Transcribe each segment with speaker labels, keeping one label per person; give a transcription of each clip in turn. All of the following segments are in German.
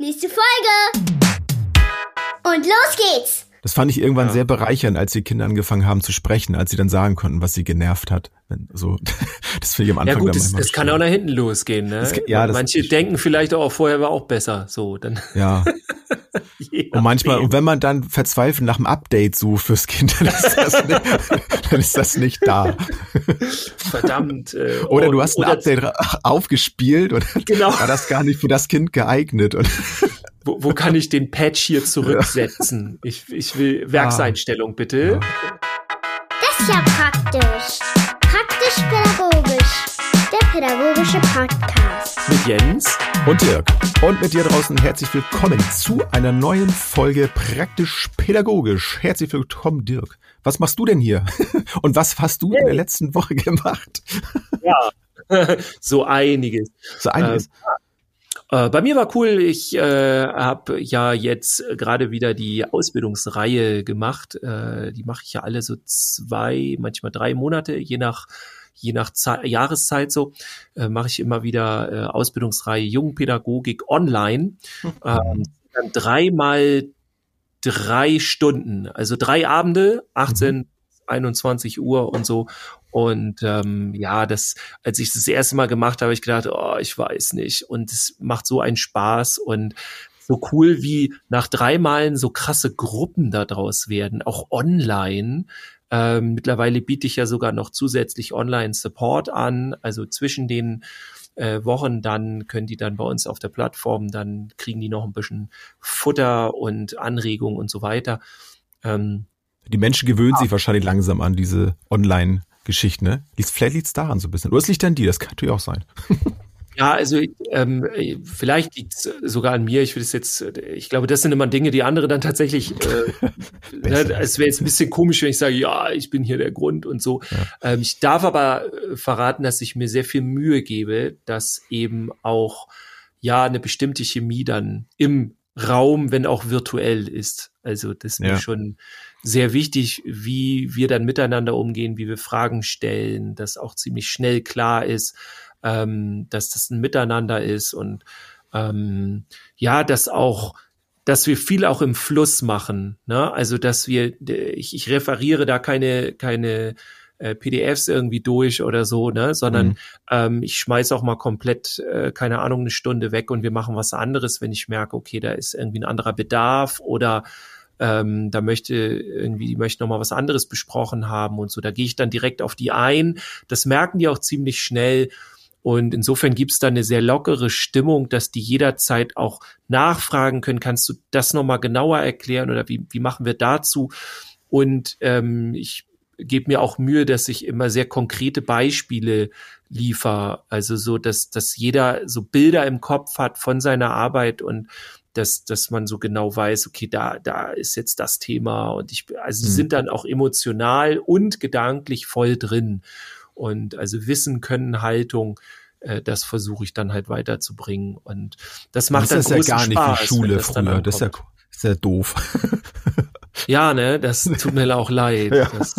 Speaker 1: Nächste Folge. Und los geht's.
Speaker 2: Das fand ich irgendwann ja. sehr bereichernd, als die Kinder angefangen haben zu sprechen, als sie dann sagen konnten, was sie genervt hat. So, das finde ich am Anfang.
Speaker 3: Ja gut, das, das kann auch nach hinten losgehen. Ne? Das, ja, das, Manche denken vielleicht auch vorher war auch besser. So dann.
Speaker 2: Ja. und manchmal und wenn man dann verzweifelt nach einem Update sucht fürs Kind, dann ist das nicht, dann ist das nicht da.
Speaker 3: Verdammt.
Speaker 2: Äh, oder du hast ein Update aufgespielt und genau. war das gar nicht für das Kind geeignet. Und
Speaker 3: wo, wo kann ich den Patch hier zurücksetzen? Ich, ich will Werkseinstellung, bitte.
Speaker 1: Das ist ja praktisch. Pädagogische Podcast.
Speaker 3: Mit Jens
Speaker 2: und Dirk. Und mit dir draußen herzlich willkommen zu einer neuen Folge Praktisch-pädagogisch. Herzlich willkommen, Dirk. Was machst du denn hier? Und was hast du hey. in der letzten Woche gemacht?
Speaker 3: Ja, so einiges.
Speaker 2: So einiges. Ähm,
Speaker 3: äh, bei mir war cool, ich äh, habe ja jetzt gerade wieder die Ausbildungsreihe gemacht. Äh, die mache ich ja alle so zwei, manchmal drei Monate, je nach je nach Ze Jahreszeit so, äh, mache ich immer wieder äh, Ausbildungsreihe Jungpädagogik online. Mhm. Ähm, dann dreimal drei Stunden, also drei Abende, 18, mhm. 21 Uhr und so. Und ähm, ja, das, als ich das erste Mal gemacht habe, ich gedacht, oh, ich weiß nicht. Und es macht so einen Spaß und so cool, wie nach drei Malen so krasse Gruppen daraus werden, auch online. Ähm, mittlerweile biete ich ja sogar noch zusätzlich Online-Support an, also zwischen den äh, Wochen, dann können die dann bei uns auf der Plattform, dann kriegen die noch ein bisschen Futter und Anregungen und so weiter.
Speaker 2: Ähm, die Menschen gewöhnen ja. sich wahrscheinlich langsam an diese Online-Geschichten, ne? Vielleicht liegt es daran so ein bisschen. Oder es liegt an dir, das kann natürlich auch sein.
Speaker 3: Ja, also ähm, vielleicht liegt es sogar an mir. Ich will es jetzt, ich glaube, das sind immer Dinge, die andere dann tatsächlich, äh, ne, es wäre jetzt ein bisschen komisch, wenn ich sage, ja, ich bin hier der Grund und so. Ja. Ähm, ich darf aber äh, verraten, dass ich mir sehr viel Mühe gebe, dass eben auch ja eine bestimmte Chemie dann im Raum, wenn auch virtuell ist. Also das ist ja. mir schon sehr wichtig, wie wir dann miteinander umgehen, wie wir Fragen stellen, dass auch ziemlich schnell klar ist, ähm, dass das ein Miteinander ist und ähm, ja, dass auch dass wir viel auch im Fluss machen, ne? Also dass wir, ich, ich referiere da keine keine äh, PDFs irgendwie durch oder so, ne, sondern mhm. ähm, ich schmeiß auch mal komplett, äh, keine Ahnung, eine Stunde weg und wir machen was anderes, wenn ich merke, okay, da ist irgendwie ein anderer Bedarf oder ähm, da möchte irgendwie, die möchten noch mal was anderes besprochen haben und so. Da gehe ich dann direkt auf die ein. Das merken die auch ziemlich schnell und insofern gibt es da eine sehr lockere Stimmung, dass die jederzeit auch nachfragen können, kannst du das nochmal genauer erklären oder wie, wie machen wir dazu? Und ähm, ich gebe mir auch Mühe, dass ich immer sehr konkrete Beispiele liefer. Also so, dass, dass jeder so Bilder im Kopf hat von seiner Arbeit und dass, dass man so genau weiß, okay, da, da ist jetzt das Thema und ich, also sie mhm. sind dann auch emotional und gedanklich voll drin. Und also Wissen, Können, Haltung, äh, das versuche ich dann halt weiterzubringen. Und das macht das dann ist ja gar Spaß,
Speaker 2: nicht wie Schule das früher. Das ist ja, ist ja doof.
Speaker 3: Ja, ne, das tut mir auch leid. Ja. Das,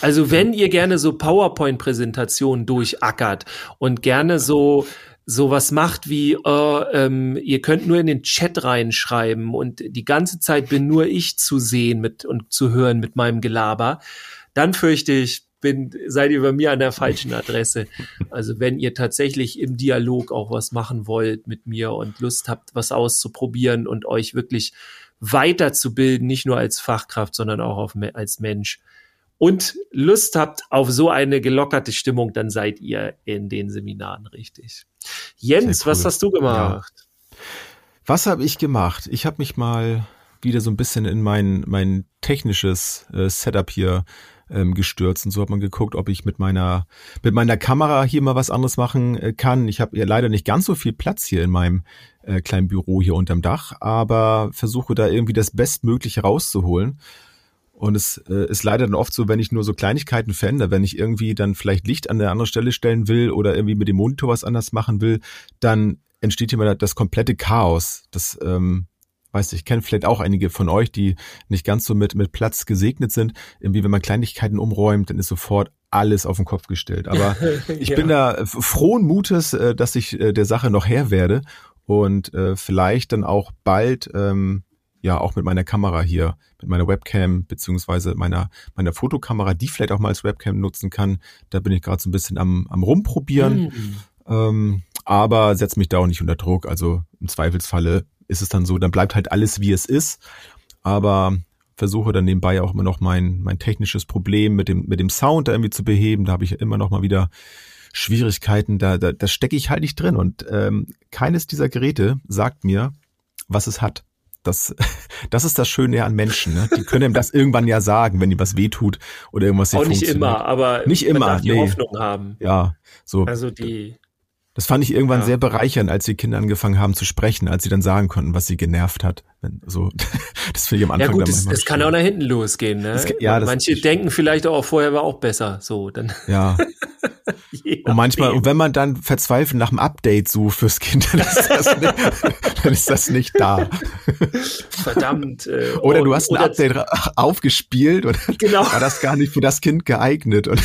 Speaker 3: also wenn ihr gerne so PowerPoint-Präsentationen durchackert und gerne so sowas macht wie, äh, ähm, ihr könnt nur in den Chat reinschreiben und die ganze Zeit bin nur ich zu sehen mit und zu hören mit meinem Gelaber, dann fürchte ich, bin, seid ihr bei mir an der falschen Adresse. Also wenn ihr tatsächlich im Dialog auch was machen wollt mit mir und Lust habt, was auszuprobieren und euch wirklich weiterzubilden, nicht nur als Fachkraft, sondern auch auf, als Mensch und Lust habt auf so eine gelockerte Stimmung, dann seid ihr in den Seminaren richtig. Jens, cool. was hast du gemacht? Ja.
Speaker 2: Was habe ich gemacht? Ich habe mich mal wieder so ein bisschen in mein, mein technisches äh, Setup hier ähm, gestürzt und so hat man geguckt, ob ich mit meiner mit meiner Kamera hier mal was anderes machen äh, kann. Ich habe ja leider nicht ganz so viel Platz hier in meinem äh, kleinen Büro hier unterm Dach, aber versuche da irgendwie das Bestmögliche rauszuholen. Und es äh, ist leider dann oft so, wenn ich nur so Kleinigkeiten verändere, wenn ich irgendwie dann vielleicht Licht an der anderen Stelle stellen will oder irgendwie mit dem Monitor was anders machen will, dann entsteht hier mal das komplette Chaos. Das ähm, weiß ich, kenne vielleicht auch einige von euch, die nicht ganz so mit, mit Platz gesegnet sind. Irgendwie, wenn man Kleinigkeiten umräumt, dann ist sofort alles auf den Kopf gestellt. Aber ich ja. bin da frohen Mutes, äh, dass ich äh, der Sache noch Herr werde und äh, vielleicht dann auch bald ähm, ja auch mit meiner Kamera hier, mit meiner Webcam beziehungsweise meiner meiner Fotokamera, die vielleicht auch mal als Webcam nutzen kann. Da bin ich gerade so ein bisschen am, am rumprobieren, mhm. ähm, aber setz mich da auch nicht unter Druck. Also im Zweifelsfalle ist es dann so, dann bleibt halt alles wie es ist. Aber versuche dann nebenbei auch immer noch mein mein technisches Problem mit dem mit dem Sound da irgendwie zu beheben. Da habe ich immer noch mal wieder Schwierigkeiten. Da da, da stecke ich halt nicht drin und ähm, keines dieser Geräte sagt mir, was es hat. Das, das ist das Schöne an Menschen. Ne? Die können ihm das irgendwann ja sagen, wenn ihm was wehtut oder irgendwas
Speaker 3: nicht Auch nicht immer, aber
Speaker 2: nicht immer.
Speaker 3: Die nee. Hoffnung haben.
Speaker 2: Ja, so.
Speaker 3: Also die.
Speaker 2: Das fand ich irgendwann ja. sehr bereichernd, als die Kinder angefangen haben zu sprechen, als sie dann sagen konnten, was sie genervt hat. So, das finde ich am Anfang
Speaker 3: ja gut, das, das kann auch nach hinten losgehen. Ne? Das, ja, das, Manche denken vielleicht auch vorher war auch besser. So, dann.
Speaker 2: Ja. und manchmal, und wenn man dann verzweifelt nach einem Update sucht fürs Kind, dann ist das nicht, dann ist das nicht da.
Speaker 3: Verdammt.
Speaker 2: Äh, oder du hast ein Update aufgespielt und genau. war das gar nicht für das Kind geeignet. Und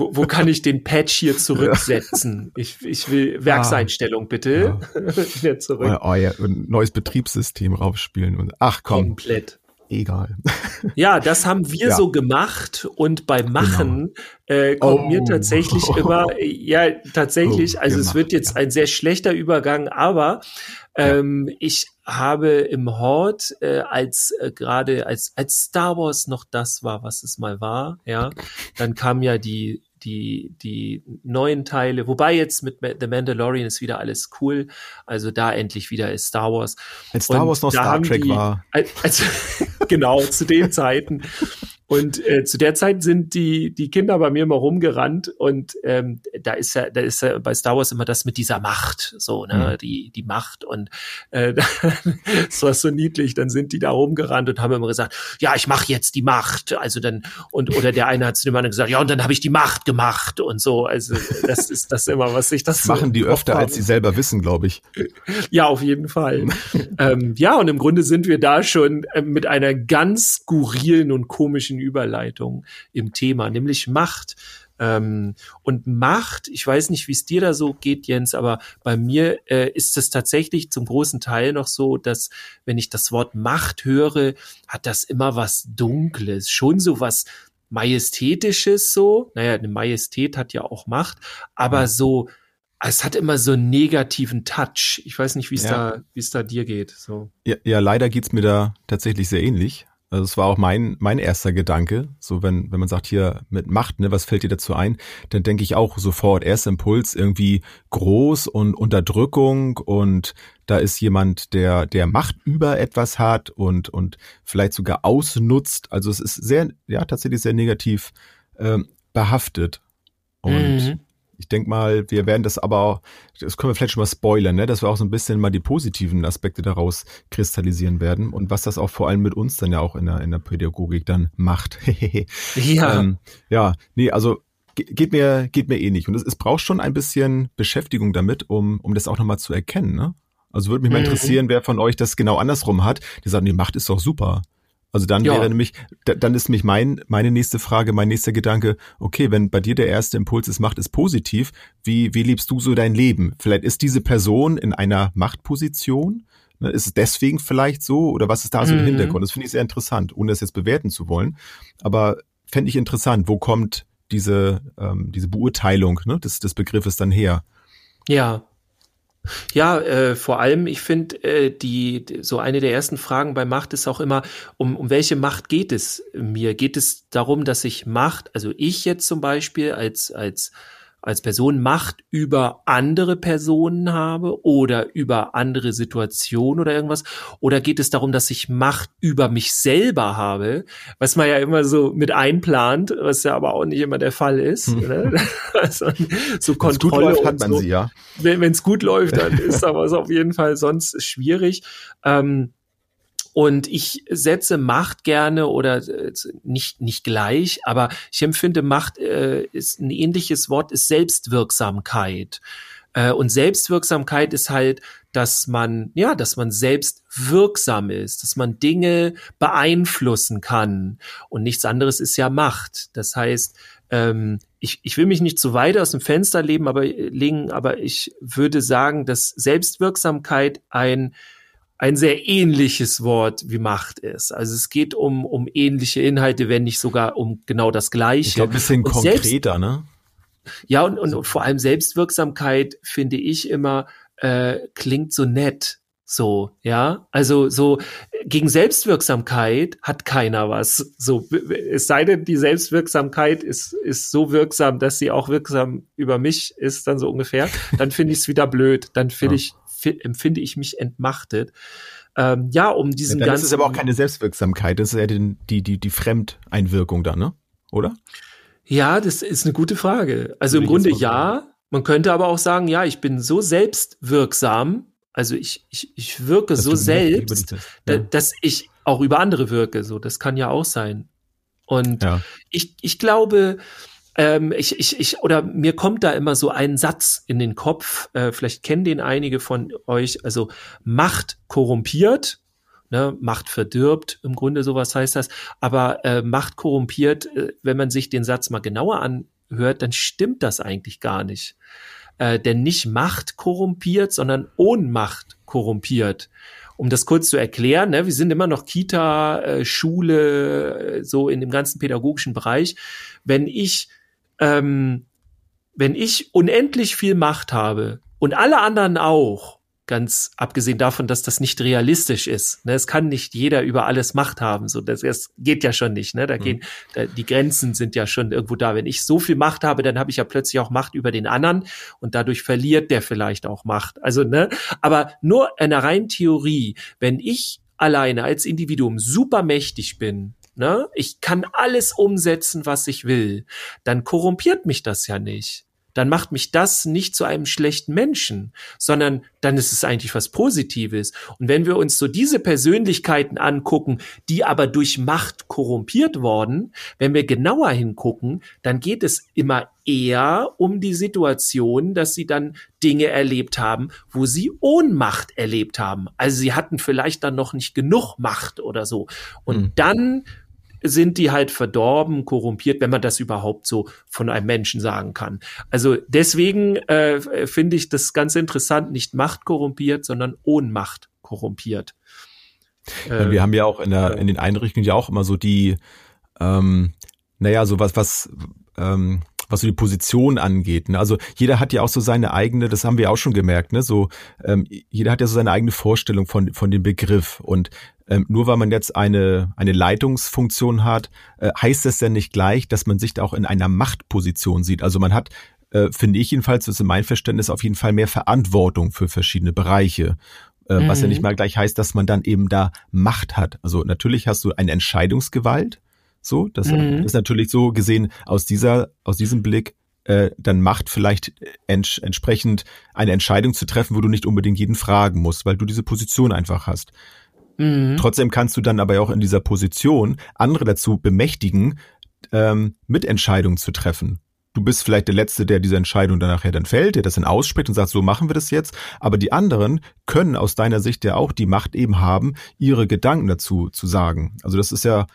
Speaker 3: wo, wo kann ich den Patch hier zurücksetzen? Ich, ich will Werkseinstellung bitte.
Speaker 2: Wieder zurück. Oh, oh ja, ein neues Betriebssystem raufspielen und ach komm.
Speaker 3: Komplett.
Speaker 2: Egal.
Speaker 3: Ja, das haben wir ja. so gemacht und beim Machen genau. äh, kommt oh. mir tatsächlich immer, ja, tatsächlich, oh, also gemacht, es wird jetzt ja. ein sehr schlechter Übergang, aber ähm, ja. ich habe im Hort äh, als äh, gerade als als Star Wars noch das war, was es mal war, ja, dann kam ja die die, die neuen Teile, wobei jetzt mit The Mandalorian ist wieder alles cool. Also da endlich wieder ist Star Wars.
Speaker 2: Als Star Wars noch Star Trek die, war.
Speaker 3: Also, genau, zu den Zeiten. Und äh, zu der Zeit sind die, die Kinder bei mir immer rumgerannt und ähm, da ist ja, da ist ja bei Star Wars immer das mit dieser Macht, so, ne, mhm. die, die Macht und äh, das war so niedlich, dann sind die da rumgerannt und haben immer gesagt, ja, ich mache jetzt die Macht. Also dann, und oder der eine hat zu dem anderen gesagt, ja, und dann habe ich die Macht gemacht und so. Also das ist das immer, was ich das, das
Speaker 2: so machen die öfter, als sie selber wissen, glaube ich.
Speaker 3: Ja, auf jeden Fall. ähm, ja, und im Grunde sind wir da schon äh, mit einer ganz skurrilen und komischen Überleitung im Thema, nämlich Macht. Ähm, und Macht, ich weiß nicht, wie es dir da so geht, Jens, aber bei mir äh, ist es tatsächlich zum großen Teil noch so, dass wenn ich das Wort Macht höre, hat das immer was Dunkles, schon so was Majestätisches so. Naja, eine Majestät hat ja auch Macht, aber so es hat immer so einen negativen Touch. Ich weiß nicht, wie es ja. da, wie es da dir geht. So.
Speaker 2: Ja, ja, leider geht's mir da tatsächlich sehr ähnlich. Also es war auch mein, mein erster Gedanke. So, wenn, wenn man sagt hier mit Macht, ne, was fällt dir dazu ein? Dann denke ich auch sofort, erster Impuls irgendwie groß und Unterdrückung und da ist jemand, der, der Macht über etwas hat und, und vielleicht sogar ausnutzt. Also es ist sehr, ja, tatsächlich sehr negativ ähm, behaftet. Und mhm. Ich denke mal, wir werden das aber, das können wir vielleicht schon mal spoilern, ne? dass wir auch so ein bisschen mal die positiven Aspekte daraus kristallisieren werden und was das auch vor allem mit uns dann ja auch in der, in der Pädagogik dann macht.
Speaker 3: ja. Ähm,
Speaker 2: ja, nee, also geht mir, geht mir eh nicht. Und es, es braucht schon ein bisschen Beschäftigung damit, um, um das auch nochmal zu erkennen. Ne? Also würde mich mal mhm. interessieren, wer von euch das genau andersrum hat. Die sagen, die Macht ist doch super. Also dann ja. wäre nämlich, dann ist nämlich mein, meine nächste Frage, mein nächster Gedanke, okay, wenn bei dir der erste Impuls ist, Macht ist positiv, wie, wie lebst du so dein Leben? Vielleicht ist diese Person in einer Machtposition? Ne, ist es deswegen vielleicht so? Oder was ist da so im mhm. Hintergrund? Das finde ich sehr interessant, ohne es jetzt bewerten zu wollen. Aber fände ich interessant, wo kommt diese, ähm, diese Beurteilung ne, des, des Begriffes dann her?
Speaker 3: Ja, ja, äh, vor allem, ich finde, äh, die so eine der ersten Fragen bei Macht ist auch immer, um, um welche Macht geht es mir? Geht es darum, dass ich Macht, also ich jetzt zum Beispiel als als als Person Macht über andere Personen habe oder über andere Situationen oder irgendwas? Oder geht es darum, dass ich Macht über mich selber habe, was man ja immer so mit einplant, was ja aber auch nicht immer der Fall ist. Hm. Ne? Also, so Kontrolle. Läuft,
Speaker 2: hat man
Speaker 3: so.
Speaker 2: sie, ja.
Speaker 3: Wenn es gut läuft, dann ist aber es auf jeden Fall sonst schwierig. Ähm, und ich setze Macht gerne oder äh, nicht, nicht gleich, aber ich empfinde Macht äh, ist ein ähnliches Wort, ist Selbstwirksamkeit. Äh, und Selbstwirksamkeit ist halt, dass man, ja, dass man selbst wirksam ist, dass man Dinge beeinflussen kann. Und nichts anderes ist ja Macht. Das heißt, ähm, ich, ich will mich nicht zu weit aus dem Fenster leben, aber, legen, aber ich würde sagen, dass Selbstwirksamkeit ein, ein sehr ähnliches Wort wie Macht ist. Also es geht um, um ähnliche Inhalte, wenn nicht sogar um genau das Gleiche. Ich
Speaker 2: glaube, ein bisschen und konkreter, selbst, ne?
Speaker 3: Ja, und, und, und vor allem Selbstwirksamkeit finde ich immer, äh, klingt so nett. So, ja, also so gegen Selbstwirksamkeit hat keiner was. So, es sei denn, die Selbstwirksamkeit ist, ist so wirksam, dass sie auch wirksam über mich ist, dann so ungefähr. Dann finde ich es wieder blöd. Dann finde ja. ich, empfinde ich mich entmachtet. Ähm, ja, um diesen
Speaker 2: ja,
Speaker 3: ganzen.
Speaker 2: Das ist aber auch keine Selbstwirksamkeit, das ist ja die, die, die, die Fremdeinwirkung da, ne? Oder?
Speaker 3: Ja, das ist eine gute Frage. Also im Grunde ja. Man könnte aber auch sagen, ja, ich bin so selbstwirksam, also ich, ich, ich wirke dass so selbst, ja. dass ich auch über andere wirke. So, das kann ja auch sein. Und ja. ich, ich glaube, ähm, ich, ich, ich, oder mir kommt da immer so ein Satz in den Kopf, äh, vielleicht kennen den einige von euch, also Macht korrumpiert, ne, Macht verdirbt, im Grunde sowas heißt das, aber äh, Macht korrumpiert, äh, wenn man sich den Satz mal genauer anhört, dann stimmt das eigentlich gar nicht äh, denn nicht Macht korrumpiert, sondern Ohnmacht korrumpiert. Um das kurz zu erklären, ne, wir sind immer noch Kita, äh, Schule, äh, so in dem ganzen pädagogischen Bereich. Wenn ich, ähm, wenn ich unendlich viel Macht habe und alle anderen auch, Ganz abgesehen davon, dass das nicht realistisch ist. Ne? Es kann nicht jeder über alles Macht haben. So, das, das geht ja schon nicht. Ne? Da mhm. gehen, da, die Grenzen sind ja schon irgendwo da. Wenn ich so viel Macht habe, dann habe ich ja plötzlich auch Macht über den anderen und dadurch verliert der vielleicht auch Macht. Also, ne, aber nur in der reinen Theorie, wenn ich alleine als Individuum super mächtig bin, ne, ich kann alles umsetzen, was ich will, dann korrumpiert mich das ja nicht dann macht mich das nicht zu einem schlechten Menschen, sondern dann ist es eigentlich was Positives. Und wenn wir uns so diese Persönlichkeiten angucken, die aber durch Macht korrumpiert worden, wenn wir genauer hingucken, dann geht es immer eher um die Situation, dass sie dann Dinge erlebt haben, wo sie Ohnmacht erlebt haben. Also sie hatten vielleicht dann noch nicht genug Macht oder so. Und mhm. dann sind die halt verdorben, korrumpiert, wenn man das überhaupt so von einem Menschen sagen kann. Also deswegen äh, finde ich das ganz interessant, nicht Macht korrumpiert, sondern Ohnmacht korrumpiert.
Speaker 2: Äh, wir haben ja auch in, der, in den Einrichtungen ja auch immer so die, ähm, naja, so was, was, ähm, was so die Position angeht. Ne? Also jeder hat ja auch so seine eigene, das haben wir auch schon gemerkt, ne? So ähm, jeder hat ja so seine eigene Vorstellung von von dem Begriff und ähm, nur weil man jetzt eine eine Leitungsfunktion hat, äh, heißt das ja nicht gleich, dass man sich da auch in einer Machtposition sieht. Also man hat äh, finde ich jedenfalls, das ist mein Verständnis, auf jeden Fall mehr Verantwortung für verschiedene Bereiche. Äh. Was ja nicht mhm. mal gleich heißt, dass man dann eben da Macht hat. Also natürlich hast du eine Entscheidungsgewalt, so, das mhm. ist natürlich so gesehen aus dieser, aus diesem Blick äh, dann Macht vielleicht ents entsprechend eine Entscheidung zu treffen, wo du nicht unbedingt jeden fragen musst, weil du diese Position einfach hast. Mhm. Trotzdem kannst du dann aber auch in dieser Position andere dazu bemächtigen, ähm, Mitentscheidungen zu treffen. Du bist vielleicht der Letzte, der diese Entscheidung dann nachher dann fällt, der das dann ausspricht und sagt, so machen wir das jetzt. Aber die anderen können aus deiner Sicht ja auch die Macht eben haben, ihre Gedanken dazu zu sagen. Also das ist ja,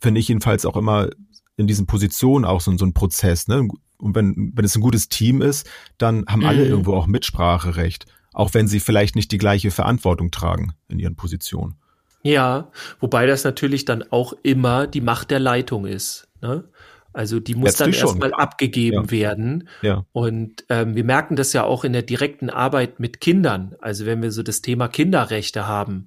Speaker 2: finde ich jedenfalls auch immer in diesen Positionen auch so, so ein Prozess. Ne? Und wenn, wenn es ein gutes Team ist, dann haben alle mhm. irgendwo auch Mitspracherecht, auch wenn sie vielleicht nicht die gleiche Verantwortung tragen in ihren Positionen.
Speaker 3: Ja, wobei das natürlich dann auch immer die Macht der Leitung ist. Ne? Also die muss Letztlich dann erstmal abgegeben ja. werden. Ja. Und ähm, wir merken das ja auch in der direkten Arbeit mit Kindern. Also wenn wir so das Thema Kinderrechte haben,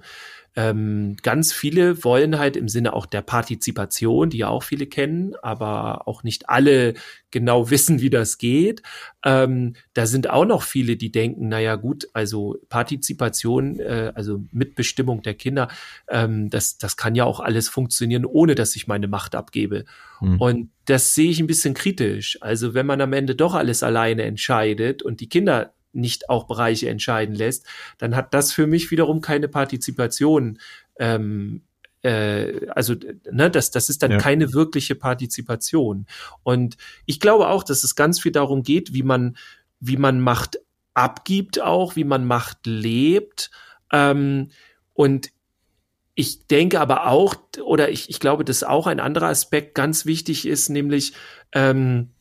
Speaker 3: ähm, ganz viele wollen halt im Sinne auch der Partizipation, die ja auch viele kennen, aber auch nicht alle genau wissen, wie das geht. Ähm, da sind auch noch viele, die denken, naja gut, also Partizipation, äh, also Mitbestimmung der Kinder, ähm, das, das kann ja auch alles funktionieren, ohne dass ich meine Macht abgebe. Mhm. Und das sehe ich ein bisschen kritisch. Also wenn man am Ende doch alles alleine entscheidet und die Kinder nicht auch Bereiche entscheiden lässt, dann hat das für mich wiederum keine Partizipation. Ähm, äh, also, ne, das, das ist dann ja. keine wirkliche Partizipation. Und ich glaube auch, dass es ganz viel darum geht, wie man, wie man Macht abgibt auch, wie man Macht lebt. Ähm, und ich denke aber auch, oder ich, ich glaube, dass auch ein anderer Aspekt ganz wichtig ist, nämlich ähm,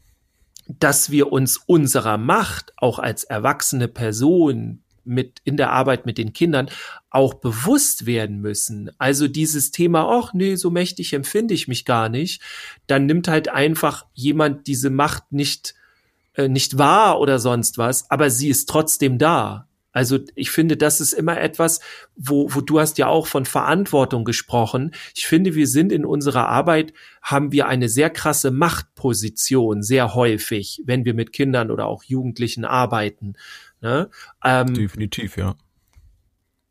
Speaker 3: dass wir uns unserer Macht auch als erwachsene Person mit in der Arbeit mit den Kindern auch bewusst werden müssen. Also dieses Thema, ach nee, so mächtig empfinde ich mich gar nicht, dann nimmt halt einfach jemand diese Macht nicht äh, nicht wahr oder sonst was, aber sie ist trotzdem da. Also ich finde, das ist immer etwas, wo, wo du hast ja auch von Verantwortung gesprochen. Ich finde, wir sind in unserer Arbeit, haben wir eine sehr krasse Machtposition, sehr häufig, wenn wir mit Kindern oder auch Jugendlichen arbeiten. Ne?
Speaker 2: Ähm, Definitiv, ja.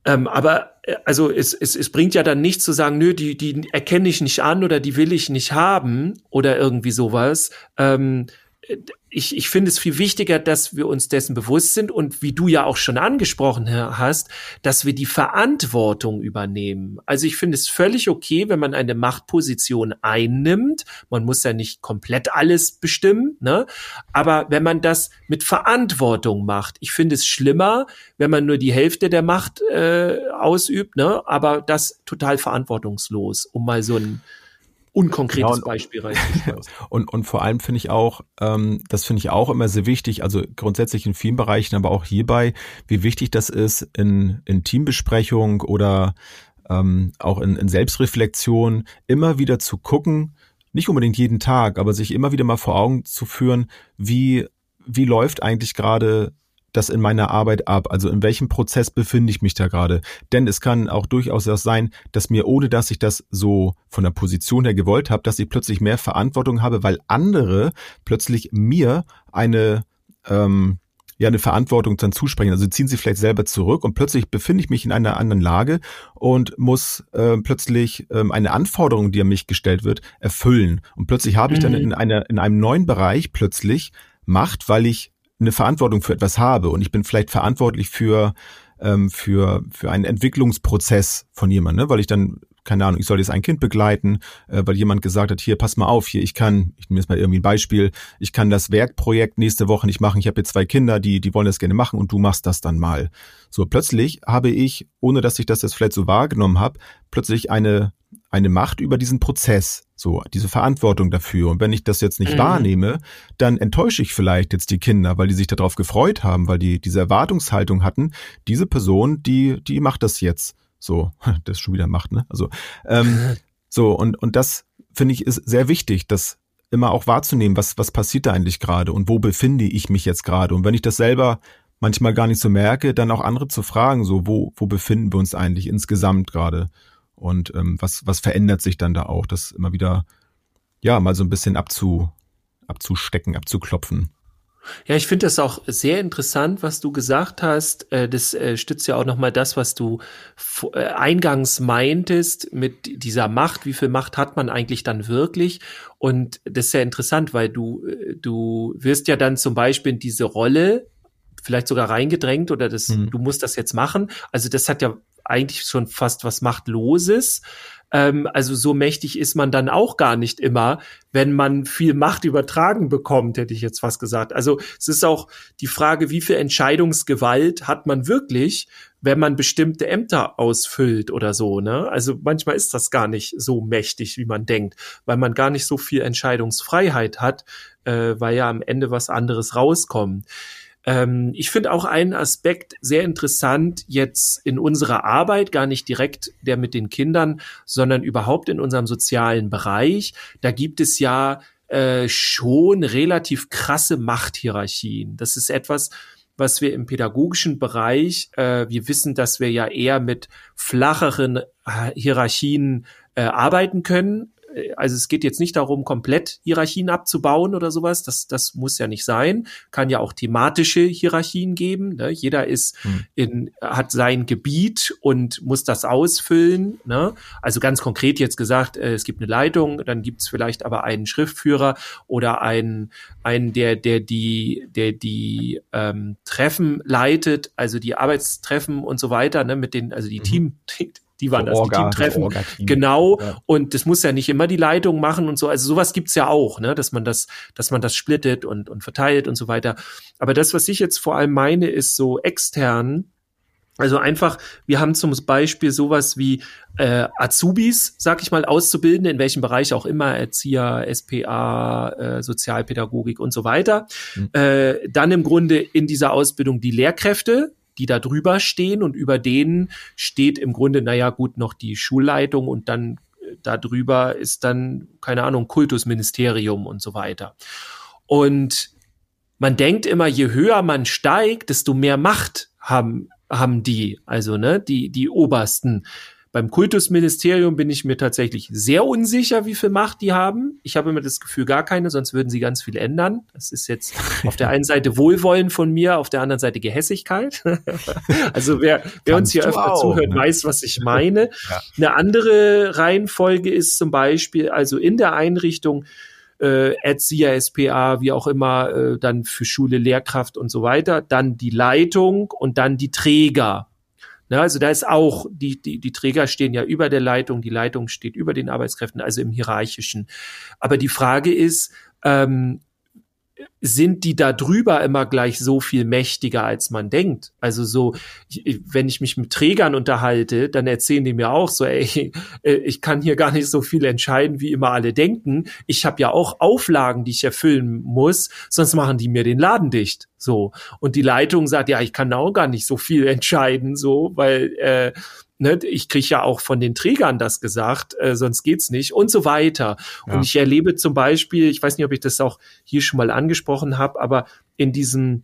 Speaker 3: Ähm, aber äh, also es, es, es bringt ja dann nicht zu sagen, nö, die, die erkenne ich nicht an oder die will ich nicht haben oder irgendwie sowas. Ähm, ich, ich finde es viel wichtiger, dass wir uns dessen bewusst sind und wie du ja auch schon angesprochen hast, dass wir die Verantwortung übernehmen. Also ich finde es völlig okay, wenn man eine Machtposition einnimmt. Man muss ja nicht komplett alles bestimmen, ne? Aber wenn man das mit Verantwortung macht, ich finde es schlimmer, wenn man nur die Hälfte der Macht äh, ausübt, ne? Aber das total verantwortungslos, um mal so ein unkonkretes ja, und, Beispiel rein.
Speaker 2: und, und vor allem finde ich auch, ähm, das finde ich auch immer sehr wichtig, also grundsätzlich in vielen Bereichen, aber auch hierbei, wie wichtig das ist in, in Teambesprechung oder ähm, auch in, in Selbstreflexion, immer wieder zu gucken, nicht unbedingt jeden Tag, aber sich immer wieder mal vor Augen zu führen, wie, wie läuft eigentlich gerade das in meiner Arbeit ab? Also in welchem Prozess befinde ich mich da gerade? Denn es kann auch durchaus sein, dass mir, ohne dass ich das so von der Position her gewollt habe, dass ich plötzlich mehr Verantwortung habe, weil andere plötzlich mir eine ähm, ja eine Verantwortung dann zusprechen. Also ziehen sie vielleicht selber zurück und plötzlich befinde ich mich in einer anderen Lage und muss äh, plötzlich ähm, eine Anforderung, die an mich gestellt wird, erfüllen. Und plötzlich habe ich dann mhm. in einer in einem neuen Bereich plötzlich Macht, weil ich eine Verantwortung für etwas habe und ich bin vielleicht verantwortlich für ähm, für für einen Entwicklungsprozess von jemandem, ne? weil ich dann keine Ahnung, ich soll jetzt ein Kind begleiten, äh, weil jemand gesagt hat, hier, pass mal auf, hier, ich kann, ich nehme jetzt mal irgendwie ein Beispiel, ich kann das Werkprojekt nächste Woche nicht machen, ich habe jetzt zwei Kinder, die, die wollen das gerne machen und du machst das dann mal. So, plötzlich habe ich, ohne dass ich das jetzt vielleicht so wahrgenommen habe, plötzlich eine, eine Macht über diesen Prozess, so diese Verantwortung dafür. Und wenn ich das jetzt nicht mhm. wahrnehme, dann enttäusche ich vielleicht jetzt die Kinder, weil die sich darauf gefreut haben, weil die diese Erwartungshaltung hatten, diese Person, die, die macht das jetzt. So, das schon wieder Macht, ne? Also, ähm, so, und, und das finde ich ist sehr wichtig, das immer auch wahrzunehmen, was, was passiert da eigentlich gerade und wo befinde ich mich jetzt gerade. Und wenn ich das selber manchmal gar nicht so merke, dann auch andere zu fragen, so, wo, wo befinden wir uns eigentlich insgesamt gerade? Und ähm, was, was verändert sich dann da auch? Das immer wieder, ja, mal so ein bisschen abzu, abzustecken, abzuklopfen.
Speaker 3: Ja, ich finde das auch sehr interessant, was du gesagt hast. Äh, das äh, stützt ja auch nochmal das, was du äh, eingangs meintest mit dieser Macht. Wie viel Macht hat man eigentlich dann wirklich? Und das ist sehr interessant, weil du, du wirst ja dann zum Beispiel in diese Rolle vielleicht sogar reingedrängt oder das, mhm. du musst das jetzt machen. Also das hat ja eigentlich schon fast was Machtloses. Ähm, also so mächtig ist man dann auch gar nicht immer, wenn man viel Macht übertragen bekommt, hätte ich jetzt fast gesagt. Also es ist auch die Frage, wie viel Entscheidungsgewalt hat man wirklich, wenn man bestimmte Ämter ausfüllt oder so. Ne? Also manchmal ist das gar nicht so mächtig, wie man denkt, weil man gar nicht so viel Entscheidungsfreiheit hat, äh, weil ja am Ende was anderes rauskommt. Ähm, ich finde auch einen Aspekt sehr interessant jetzt in unserer Arbeit, gar nicht direkt der mit den Kindern, sondern überhaupt in unserem sozialen Bereich. Da gibt es ja äh, schon relativ krasse Machthierarchien. Das ist etwas, was wir im pädagogischen Bereich, äh, wir wissen, dass wir ja eher mit flacheren äh, Hierarchien äh, arbeiten können. Äh, also es geht jetzt nicht darum, komplett Hierarchien abzubauen oder sowas. Das, das muss ja nicht sein. Kann ja auch thematische Hierarchien geben. Ne? Jeder ist hm. in, hat sein Gebiet und muss das ausfüllen. Ne? Also ganz konkret jetzt gesagt, äh, es gibt eine Leitung, dann gibt es vielleicht aber einen Schriftführer oder einen, einen der, der die, der die ähm, Treffen leitet, also die Arbeitstreffen und so weiter, ne? mit den, also die mhm. Team, die waren das, Orga, die Teamtreffen. Team. Genau. Ja. Und das muss ja nicht immer die Leitung machen und so. Also sowas gibt's ja auch, ne, dass man das, dass man das splittet und, und verteilt und so weiter. Aber das, was ich jetzt vor allem meine, ist so extern, Also einfach, wir haben zum Beispiel sowas wie äh, Azubis, sag ich mal, Auszubildende, in welchem Bereich auch immer, Erzieher, SPA, äh, Sozialpädagogik und so weiter. Mhm. Äh, dann im Grunde in dieser Ausbildung die Lehrkräfte, die da drüber stehen und über denen steht im Grunde, naja, gut, noch die Schulleitung und dann äh, da drüber ist dann, keine Ahnung, Kultusministerium und so weiter. Und man denkt immer, je höher man steigt, desto mehr Macht haben haben die, also ne, die, die Obersten. Beim Kultusministerium bin ich mir tatsächlich sehr unsicher, wie viel Macht die haben. Ich habe immer das Gefühl, gar keine, sonst würden sie ganz viel ändern. Das ist jetzt auf der einen Seite Wohlwollen von mir, auf der anderen Seite Gehässigkeit. also wer, wer uns hier öfter auch, zuhört, ne? weiß, was ich meine. Ja. Eine andere Reihenfolge ist zum Beispiel, also in der Einrichtung äh, Erzieher, SPA, wie auch immer, äh, dann für Schule, Lehrkraft und so weiter, dann die Leitung und dann die Träger. Na, also da ist auch, die, die, die Träger stehen ja über der Leitung, die Leitung steht über den Arbeitskräften, also im hierarchischen. Aber die Frage ist, ähm, sind die da drüber immer gleich so viel mächtiger, als man denkt. Also so, wenn ich mich mit Trägern unterhalte, dann erzählen die mir auch so, ey, äh, ich kann hier gar nicht so viel entscheiden, wie immer alle denken. Ich habe ja auch Auflagen, die ich erfüllen muss, sonst machen die mir den Laden dicht. So. Und die Leitung sagt, ja, ich kann auch gar nicht so viel entscheiden, so, weil äh, ne, ich kriege ja auch von den Trägern das gesagt, äh, sonst geht's nicht und so weiter. Ja. Und ich erlebe zum Beispiel, ich weiß nicht, ob ich das auch hier schon mal angesprochen habe, aber in diesem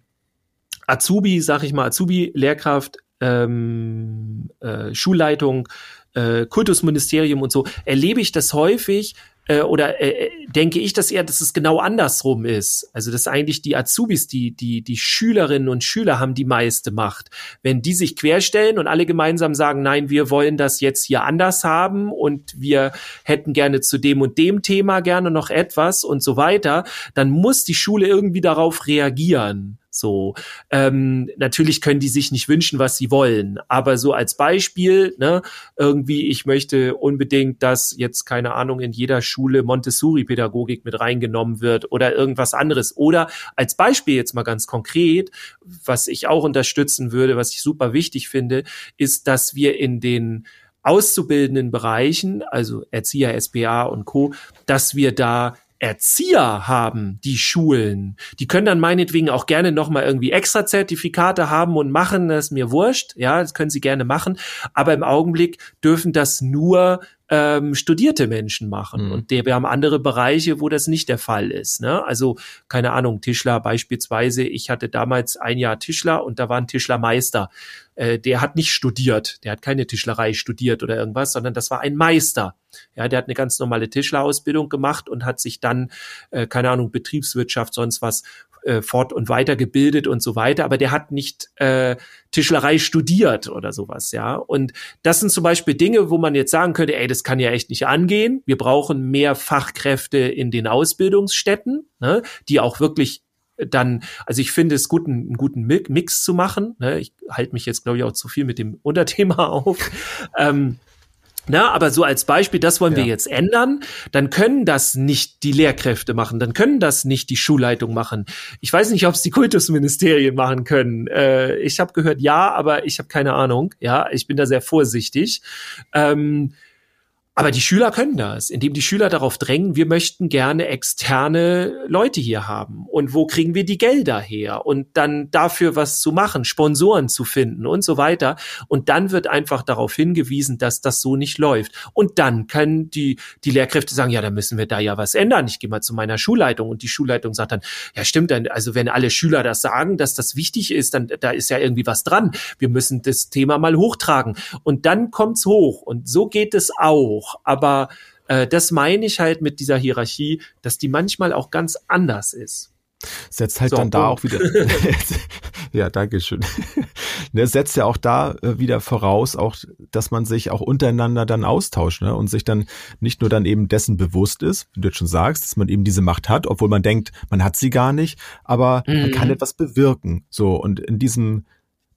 Speaker 3: Azubi, sag ich mal, Azubi, Lehrkraft, ähm, äh, Schulleitung, äh, Kultusministerium und so, erlebe ich das häufig, äh, oder äh, denke ich das eher, dass es genau andersrum ist. Also dass eigentlich die Azubis, die die die Schülerinnen und Schüler haben die meiste Macht. Wenn die sich querstellen und alle gemeinsam sagen, nein, wir wollen das jetzt hier anders haben und wir hätten gerne zu dem und dem Thema gerne noch etwas und so weiter, dann muss die Schule irgendwie darauf reagieren. So, ähm, natürlich können die sich nicht wünschen, was sie wollen, aber so als Beispiel, ne, irgendwie, ich möchte unbedingt, dass jetzt keine Ahnung in jeder Schule Montessori-Pädagogik mit reingenommen wird oder irgendwas anderes. Oder als Beispiel jetzt mal ganz konkret, was ich auch unterstützen würde, was ich super wichtig finde, ist, dass wir in den auszubildenden Bereichen, also Erzieher, SPA und Co., dass wir da Erzieher haben, die Schulen, die können dann meinetwegen auch gerne nochmal irgendwie extra Zertifikate haben und machen, das ist mir wurscht, ja, das können sie gerne machen, aber im Augenblick dürfen das nur ähm, studierte Menschen machen. Mhm. Und wir haben andere Bereiche, wo das nicht der Fall ist. Ne? Also, keine Ahnung, Tischler beispielsweise. Ich hatte damals ein Jahr Tischler und da war ein Tischlermeister. Äh, der hat nicht studiert, der hat keine Tischlerei studiert oder irgendwas, sondern das war ein Meister. Ja, der hat eine ganz normale Tischlerausbildung gemacht und hat sich dann, äh, keine Ahnung, Betriebswirtschaft, sonst was äh, fort und weiter gebildet und so weiter, aber der hat nicht äh, Tischlerei studiert oder sowas, ja. Und das sind zum Beispiel Dinge, wo man jetzt sagen könnte, ey, das kann ja echt nicht angehen. Wir brauchen mehr Fachkräfte in den Ausbildungsstätten, ne, die auch wirklich dann, also ich finde es gut, einen, guten Mix zu machen. Ne? Ich halte mich jetzt, glaube ich, auch zu viel mit dem Unterthema auf. ähm, na, aber so als Beispiel, das wollen ja. wir jetzt ändern, dann können das nicht die Lehrkräfte machen, dann können das nicht die Schulleitung machen. Ich weiß nicht, ob es die Kultusministerien machen können. Äh, ich habe gehört, ja, aber ich habe keine Ahnung. Ja, ich bin da sehr vorsichtig. Ähm, aber die Schüler können das, indem die Schüler darauf drängen, wir möchten gerne externe Leute hier haben. Und wo kriegen wir die Gelder her? Und dann dafür was zu machen, Sponsoren zu finden und so weiter. Und dann wird einfach darauf hingewiesen, dass das so nicht läuft. Und dann können die, die Lehrkräfte sagen, ja, da müssen wir da ja was ändern. Ich gehe mal zu meiner Schulleitung. Und die Schulleitung sagt dann, ja, stimmt, dann, also wenn alle Schüler das sagen, dass das wichtig ist, dann da ist ja irgendwie was dran. Wir müssen das Thema mal hochtragen. Und dann kommt's hoch. Und so geht es auch auch. Aber äh, das meine ich halt mit dieser Hierarchie, dass die manchmal auch ganz anders ist.
Speaker 2: Setzt halt so, dann da auch wieder. ja, danke schön. ne, setzt ja auch da äh, wieder voraus, auch, dass man sich auch untereinander dann austauscht ne, und sich dann nicht nur dann eben dessen bewusst ist, wie du jetzt schon sagst, dass man eben diese Macht hat, obwohl man denkt, man hat sie gar nicht, aber mhm. man kann etwas bewirken. So und in diesem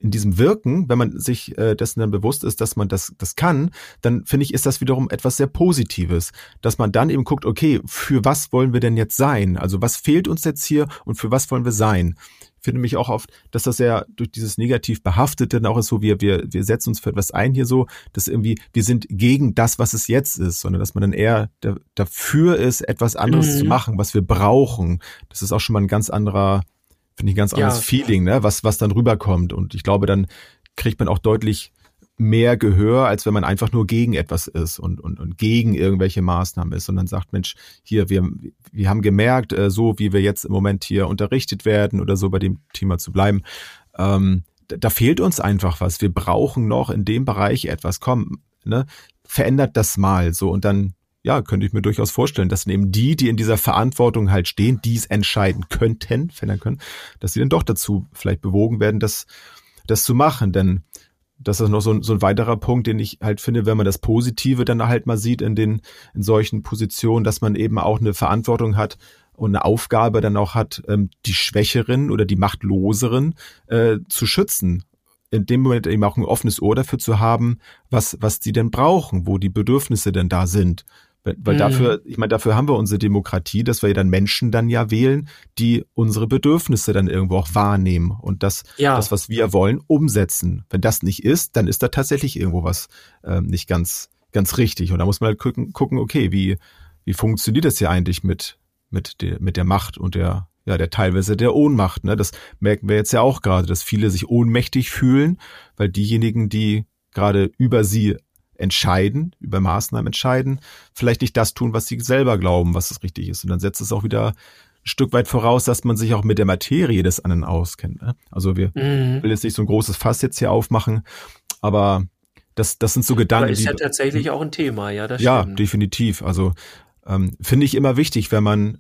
Speaker 2: in diesem Wirken, wenn man sich äh, dessen dann bewusst ist, dass man das, das kann, dann finde ich, ist das wiederum etwas sehr Positives, dass man dann eben guckt, okay, für was wollen wir denn jetzt sein? Also was fehlt uns jetzt hier und für was wollen wir sein? finde mich auch oft, dass das ja durch dieses negativ behaftete dann auch ist so, wir, wir, wir setzen uns für etwas ein hier so, dass irgendwie, wir sind gegen das, was es jetzt ist, sondern dass man dann eher da, dafür ist, etwas anderes mhm. zu machen, was wir brauchen. Das ist auch schon mal ein ganz anderer, finde ich, ein ganz anderes ja. Feeling, ne, was, was dann rüberkommt. Und ich glaube, dann kriegt man auch deutlich mehr Gehör, als wenn man einfach nur gegen etwas ist und, und, und gegen irgendwelche Maßnahmen ist und dann sagt, Mensch, hier, wir, wir haben gemerkt, äh, so wie wir jetzt im Moment hier unterrichtet werden oder so bei dem Thema zu bleiben, ähm, da fehlt uns einfach was. Wir brauchen noch in dem Bereich etwas. Komm, ne, verändert das mal so und dann ja, könnte ich mir durchaus vorstellen, dass eben die, die in dieser Verantwortung halt stehen, dies entscheiden könnten, verändern können, dass sie dann doch dazu vielleicht bewogen werden, das, das zu machen. Denn das ist noch so ein, so ein weiterer Punkt, den ich halt finde, wenn man das Positive dann halt mal sieht in den, in solchen Positionen, dass man eben auch eine Verantwortung hat und eine Aufgabe dann auch hat, ähm, die Schwächeren oder die Machtloseren äh, zu schützen. In dem Moment eben auch ein offenes Ohr dafür zu haben, was, was die denn brauchen, wo die Bedürfnisse denn da sind. Weil mhm. dafür, ich meine, dafür haben wir unsere Demokratie, dass wir dann Menschen dann ja wählen, die unsere Bedürfnisse dann irgendwo auch wahrnehmen und das, ja. das was wir wollen, umsetzen. Wenn das nicht ist, dann ist da tatsächlich irgendwo was ähm, nicht ganz, ganz richtig. Und da muss man halt gucken, gucken, okay, wie, wie funktioniert das hier eigentlich mit, mit der, mit der Macht und der, ja, der teilweise der Ohnmacht. Ne? Das merken wir jetzt ja auch gerade, dass viele sich ohnmächtig fühlen, weil diejenigen, die gerade über sie entscheiden, über Maßnahmen entscheiden, vielleicht nicht das tun, was sie selber glauben, was es richtig ist. Und dann setzt es auch wieder ein Stück weit voraus, dass man sich auch mit der Materie des anderen auskennt. Ne? Also wir mhm. will jetzt nicht so ein großes Fass jetzt hier aufmachen, aber das, das sind so Gedanken. Aber
Speaker 3: ist ja die, tatsächlich auch ein Thema, ja, das
Speaker 2: Ja, stimmt. definitiv. Also ähm, finde ich immer wichtig, wenn man,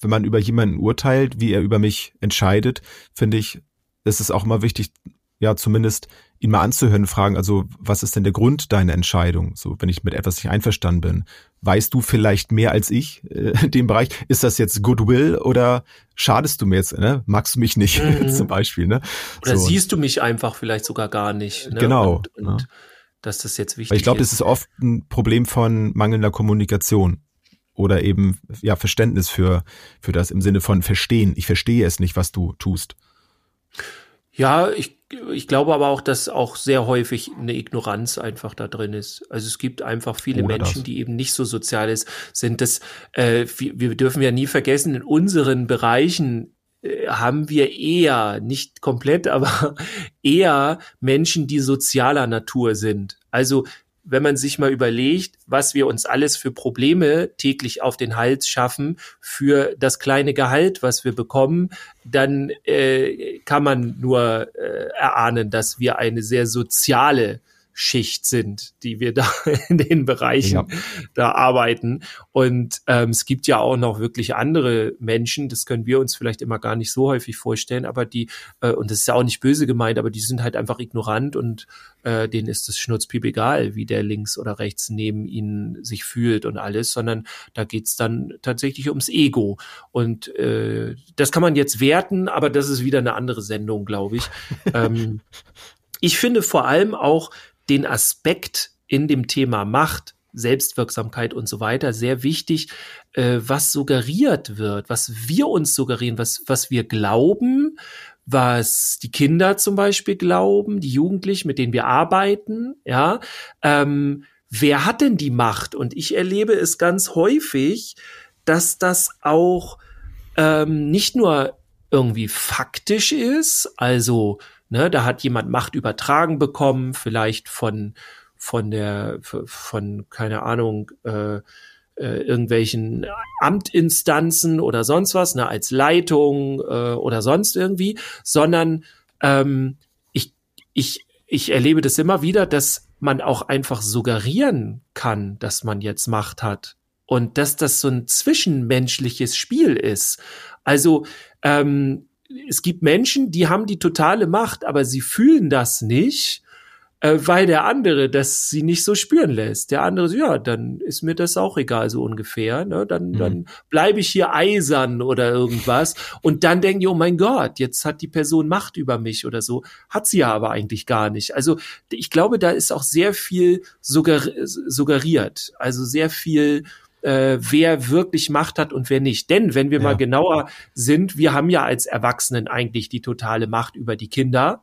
Speaker 2: wenn man über jemanden urteilt, wie er über mich entscheidet, finde ich, ist es auch immer wichtig, ja, zumindest ihn mal anzuhören, fragen, also was ist denn der Grund deiner Entscheidung? So, wenn ich mit etwas nicht einverstanden bin, weißt du vielleicht mehr als ich äh, in dem Bereich? Ist das jetzt Goodwill oder schadest du mir jetzt? Ne? Magst du mich nicht mhm. zum Beispiel? Ne?
Speaker 3: Oder so. siehst du mich einfach vielleicht sogar gar nicht? Ne?
Speaker 2: Genau.
Speaker 3: Und, und ja. dass das jetzt wichtig
Speaker 2: Weil ich glaube, das ist oft ein Problem von mangelnder Kommunikation oder eben ja Verständnis für für das im Sinne von verstehen. Ich verstehe es nicht, was du tust.
Speaker 3: Ja, ich, ich glaube aber auch, dass auch sehr häufig eine Ignoranz einfach da drin ist. Also es gibt einfach viele Oder Menschen, das. die eben nicht so sozial sind. Das, äh, wir dürfen ja nie vergessen, in unseren Bereichen äh, haben wir eher, nicht komplett, aber eher Menschen, die sozialer Natur sind. Also wenn man sich mal überlegt, was wir uns alles für Probleme täglich auf den Hals schaffen für das kleine Gehalt, was wir bekommen, dann äh, kann man nur äh, erahnen, dass wir eine sehr soziale Schicht sind, die wir da in den Bereichen ja. da arbeiten. Und ähm, es gibt ja auch noch wirklich andere Menschen, das können wir uns vielleicht immer gar nicht so häufig vorstellen, aber die, äh, und das ist ja auch nicht böse gemeint, aber die sind halt einfach ignorant und äh, denen ist es schnurzpiep egal, wie der links oder rechts neben ihnen sich fühlt und alles, sondern da geht's dann tatsächlich ums Ego. Und äh, das kann man jetzt werten, aber das ist wieder eine andere Sendung, glaube ich. ähm, ich finde vor allem auch, den Aspekt in dem Thema Macht, Selbstwirksamkeit und so weiter sehr wichtig, äh, was suggeriert wird, was wir uns suggerieren, was, was wir glauben, was die Kinder zum Beispiel glauben, die Jugendlichen, mit denen wir arbeiten, ja. Ähm, wer hat denn die Macht? Und ich erlebe es ganz häufig, dass das auch ähm, nicht nur irgendwie faktisch ist, also Ne, da hat jemand Macht übertragen bekommen, vielleicht von von der von keine Ahnung äh, äh, irgendwelchen Amtinstanzen oder sonst was, ne, als Leitung äh, oder sonst irgendwie, sondern ähm, ich ich ich erlebe das immer wieder, dass man auch einfach suggerieren kann, dass man jetzt Macht hat und dass das so ein zwischenmenschliches Spiel ist. Also ähm, es gibt Menschen, die haben die totale Macht, aber sie fühlen das nicht, äh, weil der andere das sie nicht so spüren lässt. Der andere, ja, dann ist mir das auch egal, so ungefähr. Ne? Dann, mhm. dann bleibe ich hier eisern oder irgendwas. Und dann denken die, oh mein Gott, jetzt hat die Person Macht über mich oder so. Hat sie ja aber eigentlich gar nicht. Also ich glaube, da ist auch sehr viel suggeriert. Also sehr viel äh, wer wirklich Macht hat und wer nicht. Denn wenn wir ja. mal genauer sind, wir haben ja als Erwachsenen eigentlich die totale Macht über die Kinder.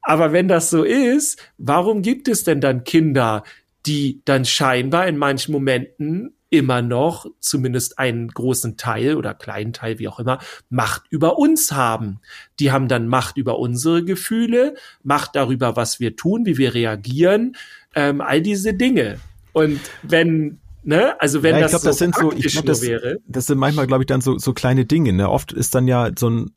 Speaker 3: Aber wenn das so ist, warum gibt es denn dann Kinder, die dann scheinbar in manchen Momenten immer noch zumindest einen großen Teil oder kleinen Teil, wie auch immer, Macht über uns haben. Die haben dann Macht über unsere Gefühle, Macht darüber, was wir tun, wie wir reagieren, ähm, all diese Dinge. Und wenn Ne? Also wenn
Speaker 2: ja,
Speaker 3: das,
Speaker 2: glaub,
Speaker 3: das
Speaker 2: so sind so, ich glaub, das, wäre. Das sind manchmal, glaube ich, dann so, so kleine Dinge. Ne? Oft ist dann ja so ein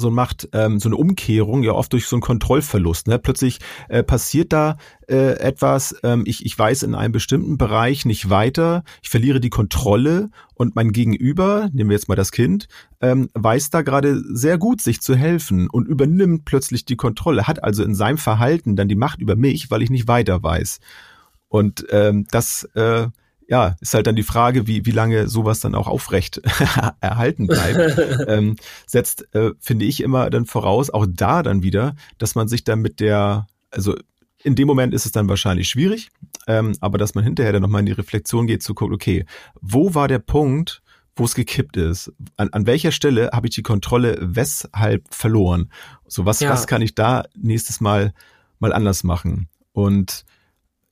Speaker 2: so macht ähm, so eine Umkehrung ja oft durch so einen Kontrollverlust. Ne? Plötzlich äh, passiert da äh, etwas, ähm, ich, ich weiß in einem bestimmten Bereich nicht weiter, ich verliere die Kontrolle und mein Gegenüber, nehmen wir jetzt mal das Kind, ähm, weiß da gerade sehr gut, sich zu helfen und übernimmt plötzlich die Kontrolle, hat also in seinem Verhalten dann die Macht über mich, weil ich nicht weiter weiß. Und ähm, das äh, ja, ist halt dann die Frage, wie, wie lange sowas dann auch aufrecht erhalten bleibt. ähm, setzt, äh, finde ich immer dann voraus, auch da dann wieder, dass man sich dann mit der, also in dem Moment ist es dann wahrscheinlich schwierig, ähm, aber dass man hinterher dann nochmal in die Reflexion geht, zu gucken, okay, wo war der Punkt, wo es gekippt ist? An, an welcher Stelle habe ich die Kontrolle weshalb verloren? So, was, ja. was kann ich da nächstes Mal mal anders machen? Und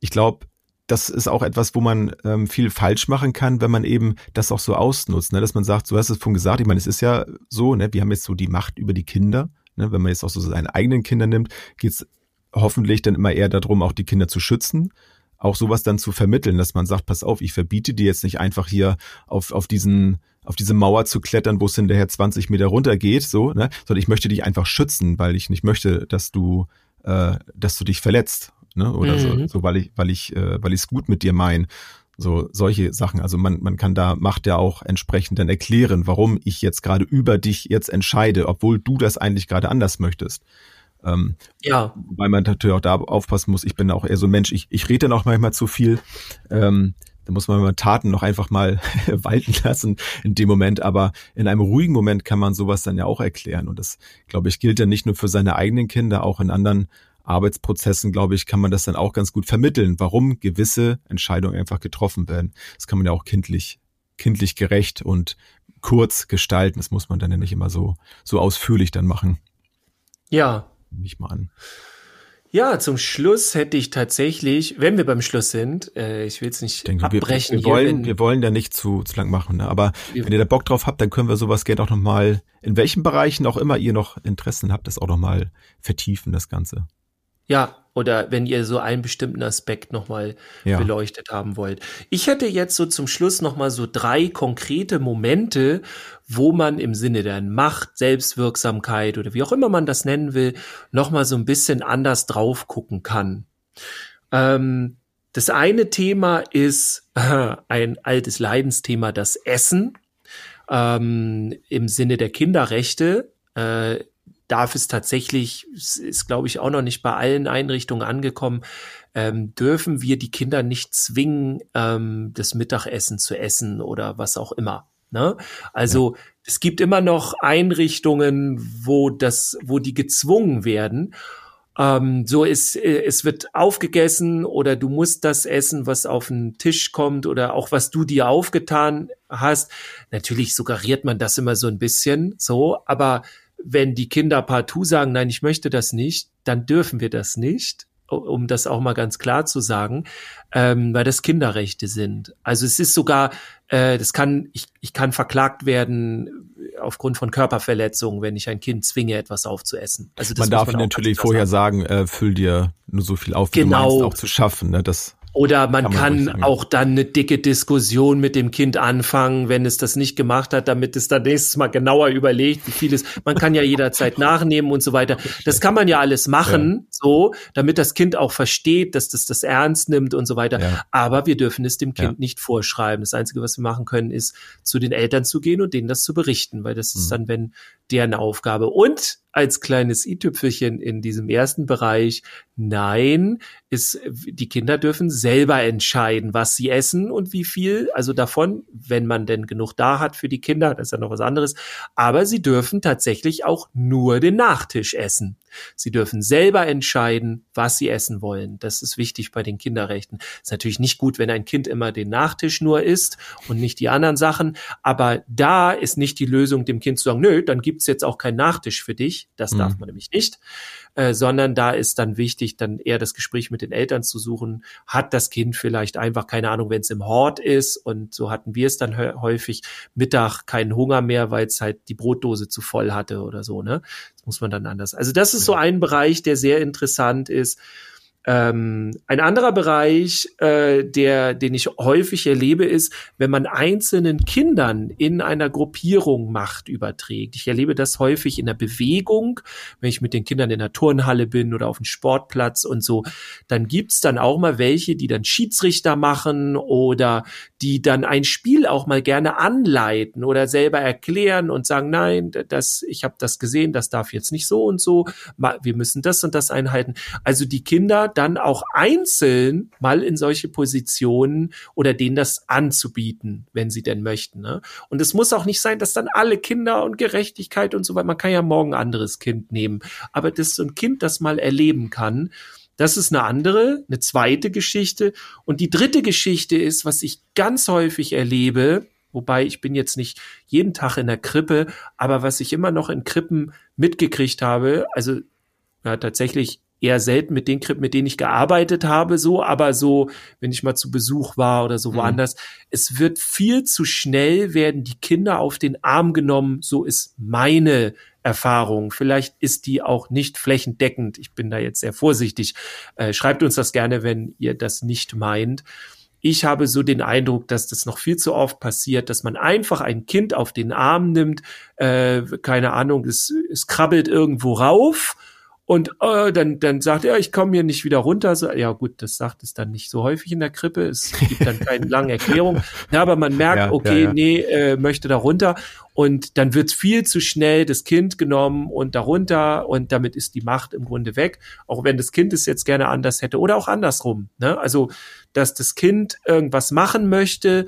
Speaker 2: ich glaube, das ist auch etwas, wo man ähm, viel falsch machen kann, wenn man eben das auch so ausnutzt, ne? dass man sagt, so hast du es vorhin gesagt, ich meine, es ist ja so, ne, wir haben jetzt so die Macht über die Kinder, ne? wenn man jetzt auch so seine eigenen Kinder nimmt, geht es hoffentlich dann immer eher darum, auch die Kinder zu schützen, auch sowas dann zu vermitteln, dass man sagt, pass auf, ich verbiete dir jetzt nicht einfach hier auf, auf diesen auf diese Mauer zu klettern, wo es hinterher 20 Meter runter geht, so, ne? sondern ich möchte dich einfach schützen, weil ich nicht möchte, dass du, äh, dass du dich verletzt ne? Oder mhm. so, so, weil ich, weil ich, äh, weil ich es gut mit dir mein. So solche Sachen. Also man, man kann da Macht ja auch entsprechend dann erklären, warum ich jetzt gerade über dich jetzt entscheide, obwohl du das eigentlich gerade anders möchtest. Ähm, ja. Weil man natürlich auch da aufpassen muss. Ich bin auch eher so ein Mensch, ich, ich rede dann auch manchmal zu viel. Ähm, da muss man mal Taten noch einfach mal walten lassen in dem Moment. Aber in einem ruhigen Moment kann man sowas dann ja auch erklären. Und das, glaube ich, gilt ja nicht nur für seine eigenen Kinder, auch in anderen Arbeitsprozessen, glaube ich, kann man das dann auch ganz gut vermitteln, warum gewisse Entscheidungen einfach getroffen werden. Das kann man ja auch kindlich, kindlich gerecht und kurz gestalten. Das muss man dann ja nicht immer so, so ausführlich dann machen.
Speaker 3: Ja.
Speaker 2: Mich mal an.
Speaker 3: Ja, zum Schluss hätte ich tatsächlich, wenn wir beim Schluss sind, äh, ich will es nicht denke, abbrechen.
Speaker 2: Wir, wir wollen, wir wollen ja nicht zu, zu lang machen, ne? aber wenn ihr da Bock drauf habt, dann können wir sowas gerne auch nochmal, in welchen Bereichen auch immer ihr noch Interessen habt, das auch nochmal vertiefen, das Ganze.
Speaker 3: Ja, oder wenn ihr so einen bestimmten Aspekt nochmal ja. beleuchtet haben wollt. Ich hätte jetzt so zum Schluss nochmal so drei konkrete Momente, wo man im Sinne der Macht, Selbstwirksamkeit oder wie auch immer man das nennen will, nochmal so ein bisschen anders drauf gucken kann. Ähm, das eine Thema ist äh, ein altes Leidensthema, das Essen. Ähm, Im Sinne der Kinderrechte. Äh, darf es tatsächlich, ist glaube ich auch noch nicht bei allen Einrichtungen angekommen, ähm, dürfen wir die Kinder nicht zwingen, ähm, das Mittagessen zu essen oder was auch immer. Ne? Also ja. es gibt immer noch Einrichtungen, wo das, wo die gezwungen werden. Ähm, so ist, äh, es wird aufgegessen oder du musst das essen, was auf den Tisch kommt oder auch was du dir aufgetan hast. Natürlich suggeriert man das immer so ein bisschen, so, aber wenn die Kinder partout sagen, nein, ich möchte das nicht, dann dürfen wir das nicht, um das auch mal ganz klar zu sagen, ähm, weil das Kinderrechte sind. Also es ist sogar, äh, das kann, ich, ich kann verklagt werden aufgrund von Körperverletzungen, wenn ich ein Kind zwinge, etwas aufzuessen.
Speaker 2: Also man darf man natürlich vorher sagen, äh, füll dir nur so viel auf, wie genau. du meinst, auch zu schaffen. Ne? Das
Speaker 3: oder man kann, kann auch dann eine dicke Diskussion mit dem Kind anfangen, wenn es das nicht gemacht hat, damit es dann nächstes Mal genauer überlegt, wie viel es, man kann ja jederzeit nachnehmen und so weiter. Das kann man ja alles machen, ja. so, damit das Kind auch versteht, dass das das ernst nimmt und so weiter. Ja. Aber wir dürfen es dem Kind ja. nicht vorschreiben. Das Einzige, was wir machen können, ist zu den Eltern zu gehen und denen das zu berichten, weil das ist mhm. dann, wenn deren Aufgabe. Und als kleines i-Tüpfelchen in diesem ersten Bereich, nein, ist, die Kinder dürfen selber entscheiden, was sie essen und wie viel, also davon, wenn man denn genug da hat für die Kinder, das ist ja noch was anderes, aber sie dürfen tatsächlich auch nur den Nachtisch essen. Sie dürfen selber entscheiden, was sie essen wollen. Das ist wichtig bei den Kinderrechten. Ist natürlich nicht gut, wenn ein Kind immer den Nachtisch nur isst und nicht die anderen Sachen. Aber da ist nicht die Lösung, dem Kind zu sagen, nö, dann gibt's jetzt auch keinen Nachtisch für dich. Das mhm. darf man nämlich nicht. Äh, sondern da ist dann wichtig, dann eher das Gespräch mit den Eltern zu suchen. Hat das Kind vielleicht einfach, keine Ahnung, wenn es im Hort ist und so hatten wir es dann häufig, Mittag keinen Hunger mehr, weil es halt die Brotdose zu voll hatte oder so, ne? Das muss man dann anders. Also das ist so ein Bereich, der sehr interessant ist. Ähm, ein anderer Bereich, äh, der, den ich häufig erlebe, ist, wenn man einzelnen Kindern in einer Gruppierung Macht überträgt. Ich erlebe das häufig in der Bewegung, wenn ich mit den Kindern in der Turnhalle bin oder auf dem Sportplatz und so. Dann gibt's dann auch mal welche, die dann Schiedsrichter machen oder die dann ein Spiel auch mal gerne anleiten oder selber erklären und sagen, nein, das, ich habe das gesehen, das darf jetzt nicht so und so, wir müssen das und das einhalten. Also die Kinder dann auch einzeln mal in solche Positionen oder denen das anzubieten, wenn sie denn möchten. Ne? Und es muss auch nicht sein, dass dann alle Kinder und Gerechtigkeit und so weiter, man kann ja morgen ein anderes Kind nehmen, aber dass so ein Kind das mal erleben kann, das ist eine andere, eine zweite Geschichte. Und die dritte Geschichte ist, was ich ganz häufig erlebe, wobei ich bin jetzt nicht jeden Tag in der Krippe, aber was ich immer noch in Krippen mitgekriegt habe, also ja, tatsächlich eher selten mit den Krippen, mit denen ich gearbeitet habe, so, aber so, wenn ich mal zu Besuch war oder so mhm. woanders, es wird viel zu schnell werden die Kinder auf den Arm genommen, so ist meine Erfahrung. Vielleicht ist die auch nicht flächendeckend. Ich bin da jetzt sehr vorsichtig. Äh, schreibt uns das gerne, wenn ihr das nicht meint. Ich habe so den Eindruck, dass das noch viel zu oft passiert, dass man einfach ein Kind auf den Arm nimmt, äh, keine Ahnung, es, es krabbelt irgendwo rauf und äh, dann, dann sagt er, ich komme hier nicht wieder runter. So, ja gut, das sagt es dann nicht so häufig in der Krippe. Es gibt dann keine lange Erklärung. Ja, aber man merkt, ja, okay, ja, nee, äh, möchte da runter. Und dann wird viel zu schnell das Kind genommen und darunter und damit ist die Macht im Grunde weg. Auch wenn das Kind es jetzt gerne anders hätte oder auch andersrum. Ne? Also, dass das Kind irgendwas machen möchte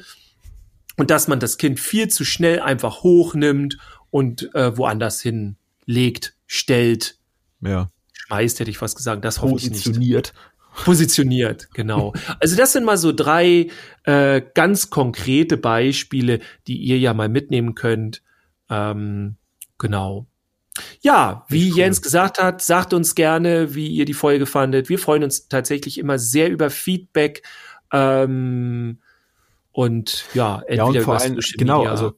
Speaker 3: und dass man das Kind viel zu schnell einfach hochnimmt und äh, woanders hinlegt, stellt,
Speaker 2: ja.
Speaker 3: Schmeißt, hätte ich fast gesagt. Das hoffe ich
Speaker 2: nicht. Positioniert.
Speaker 3: Positioniert, genau. Also das sind mal so drei äh, ganz konkrete Beispiele, die ihr ja mal mitnehmen könnt. Ähm, genau. Ja, wie cool. Jens gesagt hat, sagt uns gerne, wie ihr die Folge fandet. Wir freuen uns tatsächlich immer sehr über Feedback. Ähm, und ja,
Speaker 2: entweder ja, und vor allem, genau, also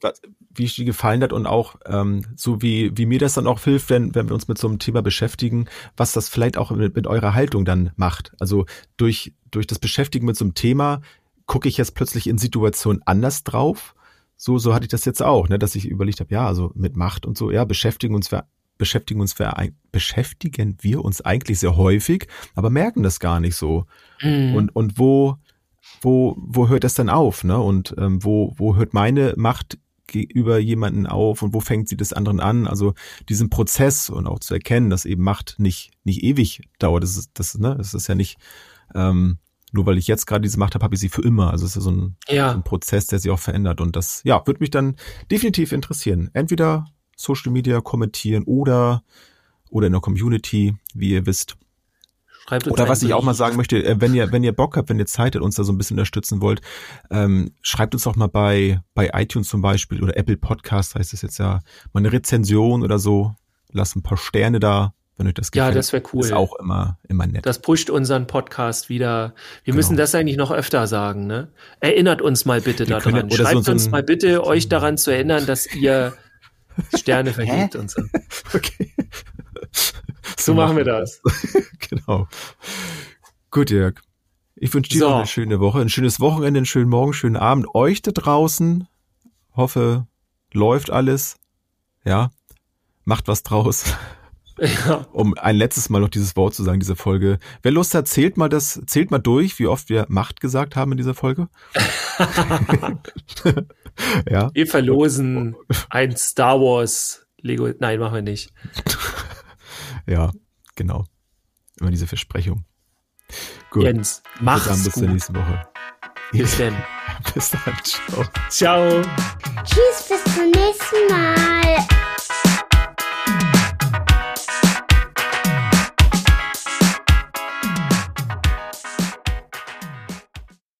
Speaker 2: wie es dir gefallen hat und auch ähm, so wie, wie mir das dann auch hilft, wenn, wenn wir uns mit so einem Thema beschäftigen, was das vielleicht auch mit, mit eurer Haltung dann macht. Also durch, durch das Beschäftigen mit so einem Thema gucke ich jetzt plötzlich in Situationen anders drauf. So, so hatte ich das jetzt auch, ne, dass ich überlegt habe, ja, also mit Macht und so, ja, beschäftigen uns wir, beschäftigen uns wir, beschäftigen wir uns eigentlich sehr häufig, aber merken das gar nicht so. Mhm. Und, und wo, wo, wo hört das dann auf, ne? Und ähm, wo, wo hört meine Macht gegenüber jemanden auf und wo fängt sie des anderen an? Also diesen Prozess und auch zu erkennen, dass eben Macht nicht, nicht ewig dauert. Das ist, das, ne, das ist ja nicht, ähm, nur weil ich jetzt gerade diese Macht habe, habe ich sie für immer. Also es ist ja so ein, ja. ein Prozess, der sich auch verändert. Und das, ja, würde mich dann definitiv interessieren. Entweder Social Media kommentieren oder, oder in der Community, wie ihr wisst. Schreibt uns Oder was ich auch mal sagen möchte, äh, wenn ihr, wenn ihr Bock habt, wenn ihr Zeit habt, uns da so ein bisschen unterstützen wollt, ähm, schreibt uns auch mal bei, bei iTunes zum Beispiel oder Apple Podcast heißt es jetzt ja, mal eine Rezension oder so. Lasst ein paar Sterne da, wenn euch das gefällt.
Speaker 3: Ja, das wäre cool.
Speaker 2: Ist auch immer, immer nett.
Speaker 3: Das pusht unseren Podcast wieder. Wir genau. müssen das eigentlich noch öfter sagen, ne? Erinnert uns mal bitte Wir daran. Können, Schreibt so, uns so mal bitte, euch daran zu erinnern, dass ihr Sterne vergebt und so. Okay. So, machen wir das.
Speaker 2: genau. Gut, Jörg. Ich wünsche dir so. eine schöne Woche, ein schönes Wochenende, einen schönen Morgen, schönen Abend. Euch da draußen. Hoffe, läuft alles. Ja. Macht was draus. Ja. Um ein letztes Mal noch dieses Wort zu sagen, diese Folge. Wer Lust hat, zählt mal das, zählt mal durch, wie oft wir Macht gesagt haben in dieser Folge.
Speaker 3: ja. Wir verlosen ein Star Wars Lego. Nein, machen wir nicht.
Speaker 2: Ja, genau. Immer diese Versprechung. Gut.
Speaker 3: Jens, mach's
Speaker 2: Dann bis
Speaker 3: gut.
Speaker 2: zur nächsten Woche.
Speaker 3: Bis dann.
Speaker 2: Bis dann. Ciao.
Speaker 3: Ciao.
Speaker 1: Tschüss, bis zum nächsten Mal.